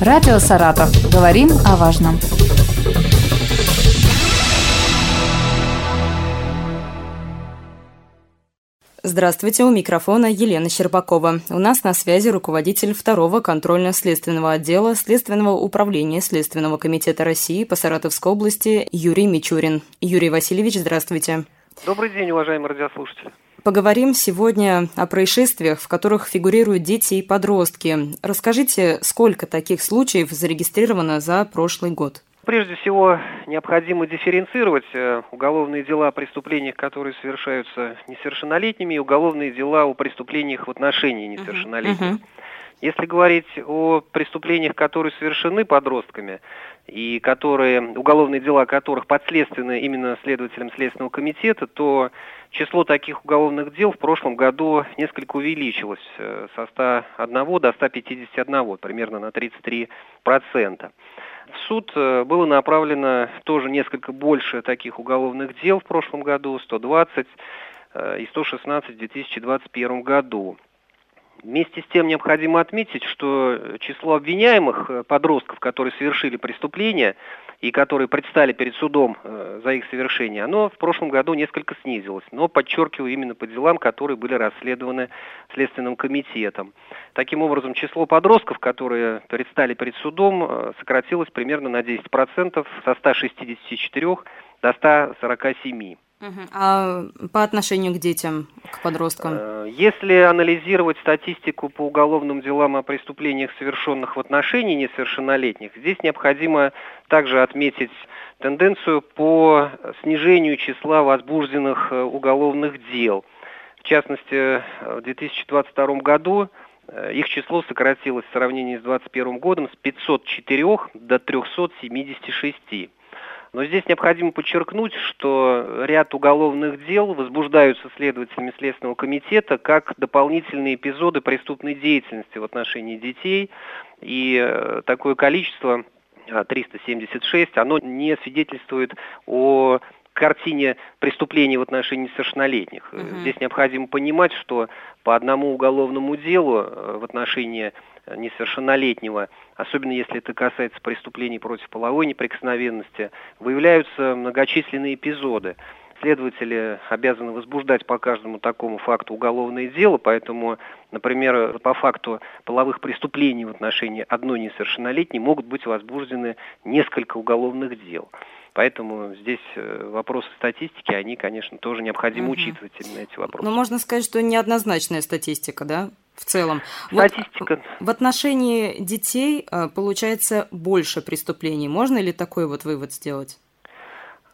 Радио «Саратов». Говорим о важном. Здравствуйте, у микрофона Елена Щербакова. У нас на связи руководитель второго контрольно-следственного отдела Следственного управления Следственного комитета России по Саратовской области Юрий Мичурин. Юрий Васильевич, здравствуйте. Добрый день, уважаемые радиослушатели. Поговорим сегодня о происшествиях, в которых фигурируют дети и подростки. Расскажите, сколько таких случаев зарегистрировано за прошлый год? Прежде всего, необходимо дифференцировать э, уголовные дела о преступлениях, которые совершаются несовершеннолетними, и уголовные дела о преступлениях в отношении несовершеннолетних. Uh-huh. Если говорить о преступлениях, которые совершены подростками, и которые, уголовные дела которых подследственны именно следователям Следственного комитета, то число таких уголовных дел в прошлом году несколько увеличилось э, со 101 до 151, примерно на 33%. В суд э, было направлено тоже несколько больше таких уголовных дел в прошлом году, 120 э, и 116 в 2021 году. Вместе с тем необходимо отметить, что число обвиняемых э, подростков, которые совершили преступления и которые предстали перед судом э, за их совершение, оно в прошлом году несколько снизилось. Но, подчеркиваю, именно по делам, которые были расследованы Следственным комитетом. Таким образом, число подростков, которые предстали перед судом, э, сократилось примерно на 10% со 164 до 147. А по отношению к детям, к подросткам? Э, если анализировать статистику по уголовным делам о преступлениях, совершенных в отношении несовершеннолетних, здесь необходимо также отметить тенденцию по снижению числа возбужденных э, уголовных дел. В частности, в 2022 году э, их число сократилось в сравнении с 2021 годом с 504 до 376. Но здесь необходимо подчеркнуть, что ряд уголовных дел возбуждаются следователями Следственного комитета как дополнительные эпизоды преступной деятельности в отношении детей. И э, такое количество 376, оно не свидетельствует о картине преступлений в отношении несовершеннолетних. Угу. Здесь необходимо понимать, что по одному уголовному делу э, в отношении несовершеннолетнего, особенно если это касается преступлений против половой неприкосновенности, выявляются многочисленные эпизоды. Следователи обязаны возбуждать по каждому такому факту уголовное дело, поэтому, например, по факту половых преступлений в отношении одной несовершеннолетней могут быть возбуждены несколько уголовных дел. Поэтому здесь э, вопросы статистики, они, конечно, тоже необходимо угу. учитывать именно эти вопросы. Но можно сказать, что неоднозначная статистика, да? В целом. Статистика. Вот в отношении детей э, получается больше преступлений. Можно ли такой вот вывод сделать,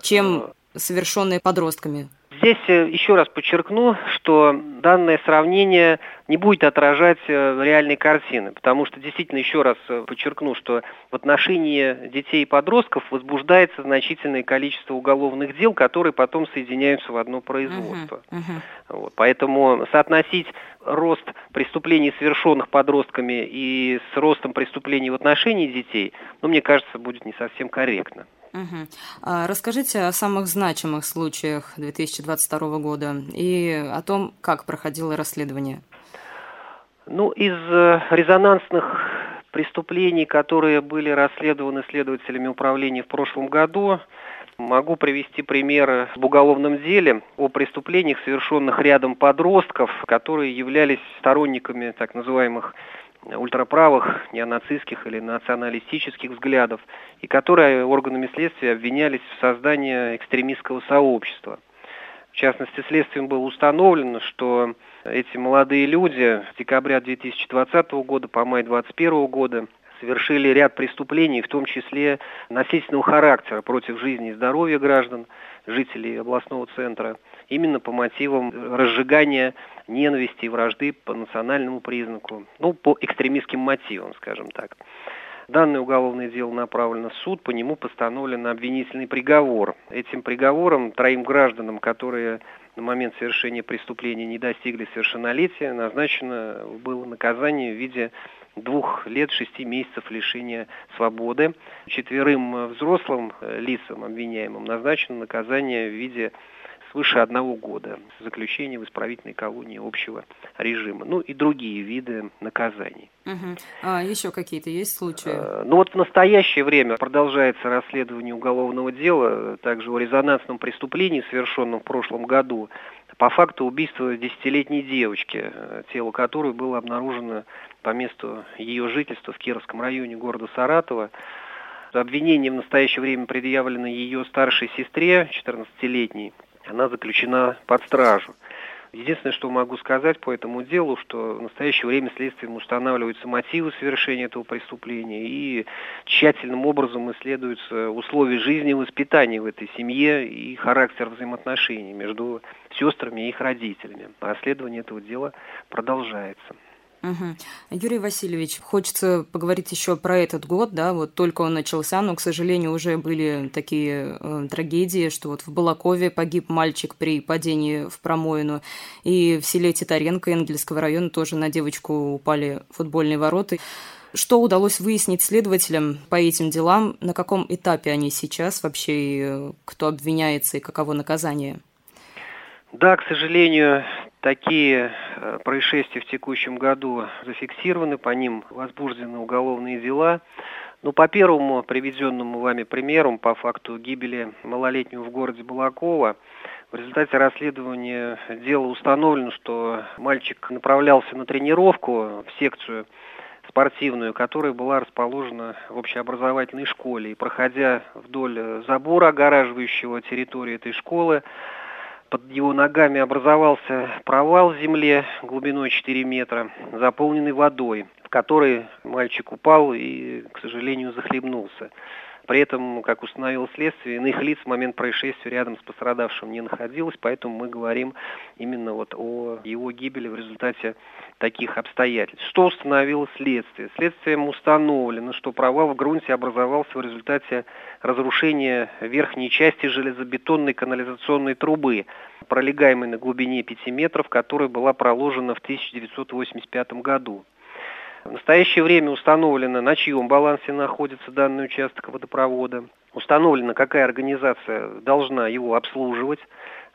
чем э. совершенные подростками? Здесь э, еще раз подчеркну, что данное сравнение не будет отражать реальной картины, потому что действительно еще раз подчеркну, что в отношении детей и подростков возбуждается значительное количество уголовных дел, которые потом соединяются в одно производство. Uh-huh, uh-huh. Вот, поэтому соотносить рост преступлений, совершенных подростками, и с ростом преступлений в отношении детей, ну, мне кажется, будет не совсем корректно. Угу. А расскажите о самых значимых случаях 2022 года и о том, как проходило расследование. Ну, из э, резонансных преступлений, которые были расследованы следователями управления в прошлом году, Могу привести примеры в уголовном деле о преступлениях, совершенных рядом подростков, которые являлись сторонниками так называемых ультраправых, неонацистских или националистических взглядов, и которые органами следствия обвинялись в создании экстремистского сообщества. В частности, следствием было установлено, что эти молодые люди с декабря 2020 года по май 2021 года совершили ряд преступлений, в том числе насильственного характера против жизни и здоровья граждан, жителей областного центра, именно по мотивам разжигания ненависти и вражды по национальному признаку, ну, по экстремистским мотивам, скажем так. Данное уголовное дело направлено в суд, по нему постановлен обвинительный приговор. Этим приговором троим гражданам, которые на момент совершения преступления не достигли совершеннолетия, назначено было наказание в виде двух лет шести месяцев лишения свободы. Четверым взрослым лицам, обвиняемым, назначено наказание в виде свыше одного года заключения в исправительной колонии общего режима. Ну и другие виды наказаний. Угу. А еще какие-то есть случаи? А, ну вот в настоящее время продолжается расследование уголовного дела, также о резонансном преступлении, совершенном в прошлом году, по факту убийства десятилетней девочки, тело которой было обнаружено по месту ее жительства в Кировском районе города Саратова. Обвинение в настоящее время предъявлено ее старшей сестре, 14-летней. Она заключена под стражу. Единственное, что могу сказать по этому делу, что в настоящее время следствием устанавливаются мотивы совершения этого преступления и тщательным образом исследуются условия жизни и воспитания в этой семье и характер взаимоотношений между сестрами и их родителями. А этого дела продолжается. Угу. Юрий Васильевич, хочется поговорить еще про этот год, да, вот только он начался, но, к сожалению, уже были такие э, трагедии, что вот в Балакове погиб мальчик при падении в промоину, и в селе Титаренко Энгельского района тоже на девочку упали футбольные ворота. Что удалось выяснить следователям по этим делам? На каком этапе они сейчас вообще, и э, кто обвиняется и каково наказание? Да, к сожалению, такие э, происшествия в текущем году зафиксированы, по ним возбуждены уголовные дела. Ну, по первому приведенному вами примеру, по факту гибели малолетнего в городе Балакова, в результате расследования дела установлено, что мальчик направлялся на тренировку в секцию спортивную, которая была расположена в общеобразовательной школе. И проходя вдоль забора, огораживающего территорию этой школы, под его ногами образовался провал в земле глубиной 4 метра, заполненный водой, в который мальчик упал и, к сожалению, захлебнулся. При этом, как установило следствие, иных лиц в момент происшествия рядом с пострадавшим не находилось, поэтому мы говорим именно вот о его гибели в результате таких обстоятельств. Что установило следствие? Следствием установлено, что провал в грунте образовался в результате разрушения верхней части железобетонной канализационной трубы, пролегаемой на глубине 5 метров, которая была проложена в 1985 году. В настоящее время установлено, на чьем балансе находится данный участок водопровода. Установлено, какая организация должна его обслуживать.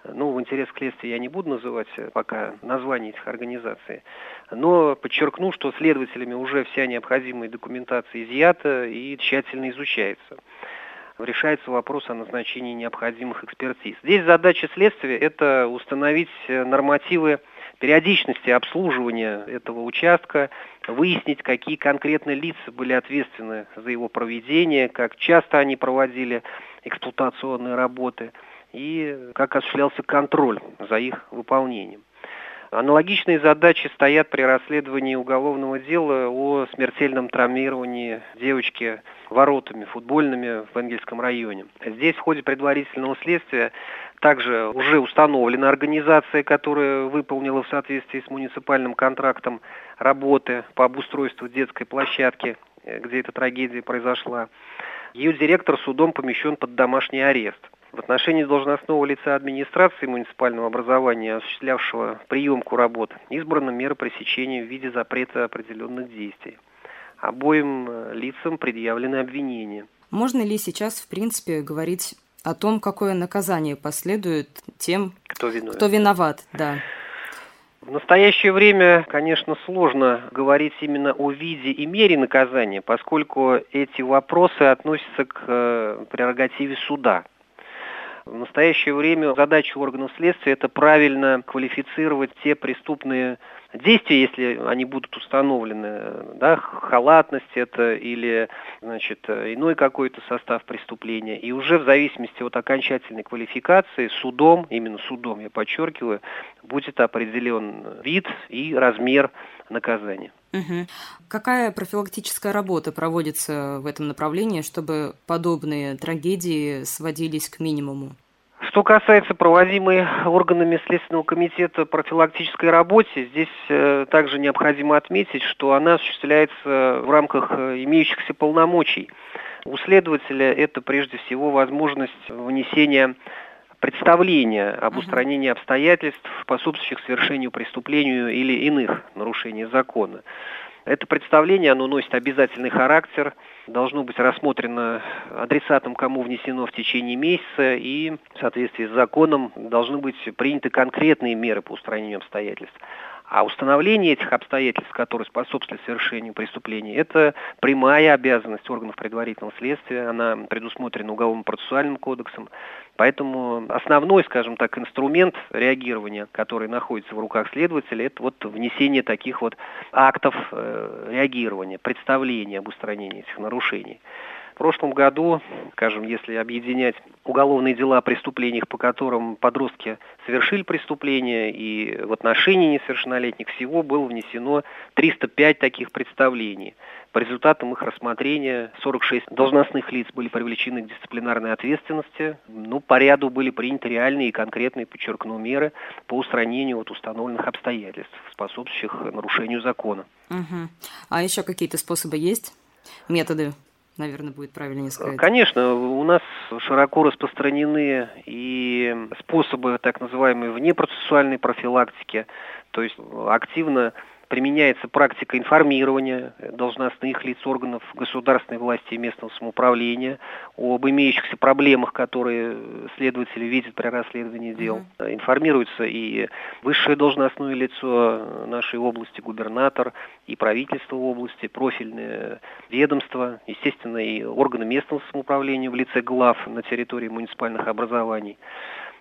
Ну, в интерес к следствию я не буду называть пока название этих организаций. Но подчеркну, что следователями уже вся необходимая документация изъята и тщательно изучается решается вопрос о назначении необходимых экспертиз. Здесь задача следствия – это установить нормативы периодичности обслуживания этого участка, выяснить, какие конкретно лица были ответственны за его проведение, как часто они проводили эксплуатационные работы и как осуществлялся контроль за их выполнением. Аналогичные задачи стоят при расследовании уголовного дела о смертельном травмировании девочки воротами футбольными в Энгельском районе. Здесь в ходе предварительного следствия также уже установлена организация, которая выполнила в соответствии с муниципальным контрактом работы по обустройству детской площадки, э, где эта трагедия произошла. Ее директор судом помещен под домашний арест. В отношении должностного лица администрации муниципального образования, осуществлявшего приемку работ, избрана мера пресечения в виде запрета определенных действий. Обоим э, лицам предъявлены обвинения. Можно ли сейчас, в принципе, говорить о том, какое наказание последует тем, кто, виновен. кто виноват, да. В настоящее время, конечно, сложно говорить именно о виде и мере наказания, поскольку эти вопросы относятся к э, прерогативе суда. В настоящее время задача органов следствия – это правильно квалифицировать те преступные действия, если они будут установлены, да, халатность это или значит, иной какой-то состав преступления. И уже в зависимости от окончательной квалификации судом, именно судом, я подчеркиваю, будет определен вид и размер наказания. Угу. Какая профилактическая работа проводится в этом направлении, чтобы подобные трагедии сводились к минимуму? Что касается проводимой органами Следственного комитета профилактической работы, здесь э, также необходимо отметить, что она осуществляется в рамках э, имеющихся полномочий. У следователя это прежде всего возможность внесения представления об устранении обстоятельств, способствующих совершению преступлению или иных нарушений закона. Это представление, оно носит обязательный характер, должно быть рассмотрено адресатом, кому внесено в течение месяца, и в соответствии с законом должны быть приняты конкретные меры по устранению обстоятельств. А установление этих обстоятельств, которые способствуют совершению преступления, это прямая обязанность органов предварительного следствия, она предусмотрена Уголовно-процессуальным кодексом. Поэтому основной, скажем так, инструмент реагирования, который находится в руках следователя, это вот внесение таких вот актов э, реагирования, представления об устранении этих нарушений. В прошлом году, скажем, если объединять уголовные дела о преступлениях, по которым подростки совершили преступления, и в отношении несовершеннолетних всего было внесено 305 таких представлений. По результатам их рассмотрения 46 должностных лиц были привлечены к дисциплинарной ответственности. Ну, по ряду были приняты реальные и конкретные, подчеркну, меры по устранению вот установленных обстоятельств, способствующих нарушению закона. Угу. А еще какие-то способы есть? Методы наверное, будет правильнее сказать. Конечно, у нас широко распространены и способы так называемой внепроцессуальной профилактики, то есть активно применяется практика информирования должностных лиц органов государственной власти и местного самоуправления об имеющихся проблемах, которые следователи видят при расследовании дел. Mm-hmm. Информируется и высшее должностное лицо нашей области, губернатор, и правительство области, профильные ведомства, естественно, и органы местного самоуправления в лице глав на территории муниципальных образований.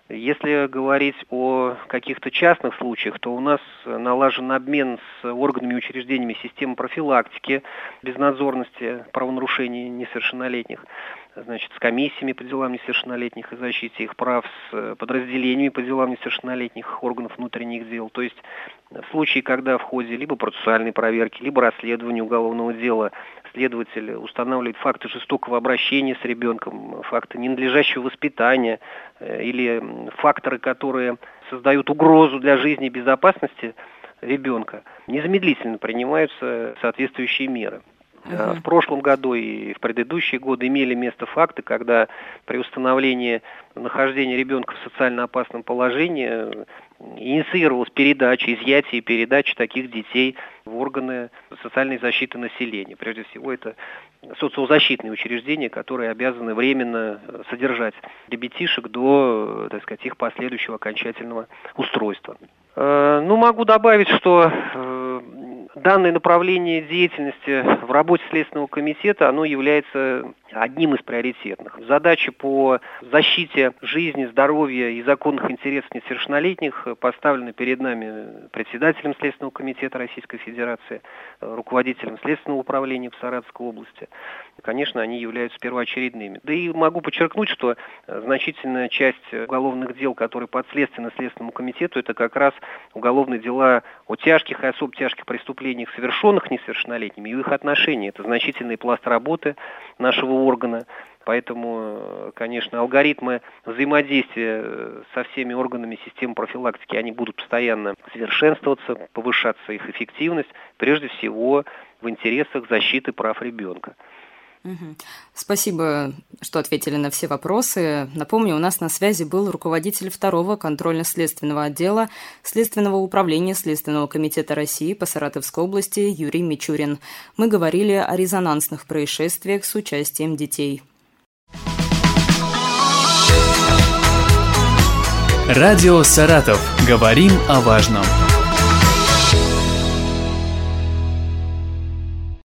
Если говорить о каких-то частных случаях, то у нас налажен обмен с органами и учреждениями системы профилактики безнадзорности правонарушений несовершеннолетних значит, с комиссиями по делам несовершеннолетних и защите их прав, с подразделениями по делам несовершеннолетних органов внутренних дел. То есть в случае, когда в ходе либо процессуальной проверки, либо расследования уголовного дела следователь устанавливает факты жестокого обращения с ребенком, факты ненадлежащего воспитания э, или факторы, которые создают угрозу для жизни и безопасности ребенка, незамедлительно принимаются соответствующие меры. Uh-huh. В прошлом году и в предыдущие годы имели место факты, когда при установлении нахождения ребенка в социально опасном положении инициировалась передача, изъятие и передача таких детей в органы социальной защиты населения. Прежде всего, это социозащитные учреждения, которые обязаны временно содержать ребятишек до, так сказать, их последующего окончательного устройства. Э, ну, могу добавить, что э, данное направление деятельности в работе Следственного комитета, оно является одним из приоритетных. Задачи по защите жизни, здоровья и законных интересов несовершеннолетних поставлены перед нами председателем Следственного комитета Российской Федерации, руководителем Следственного управления в Саратовской области. Конечно, они являются первоочередными. Да и могу подчеркнуть, что значительная часть уголовных дел, которые подследственны Следственному комитету, это как раз уголовные дела о тяжких и особо тяжких преступлениях, совершенных несовершеннолетними, и их отношении. Это значительный пласт работы нашего органа. Поэтому, конечно, алгоритмы взаимодействия со всеми органами системы профилактики, они будут постоянно совершенствоваться, повышаться их эффективность, прежде всего в интересах защиты прав ребенка. Спасибо, что ответили на все вопросы. Напомню, у нас на связи был руководитель второго контрольно-следственного отдела Следственного управления Следственного комитета России по Саратовской области Юрий Мичурин. Мы говорили о резонансных происшествиях с участием детей. Радио «Саратов». Говорим о важном.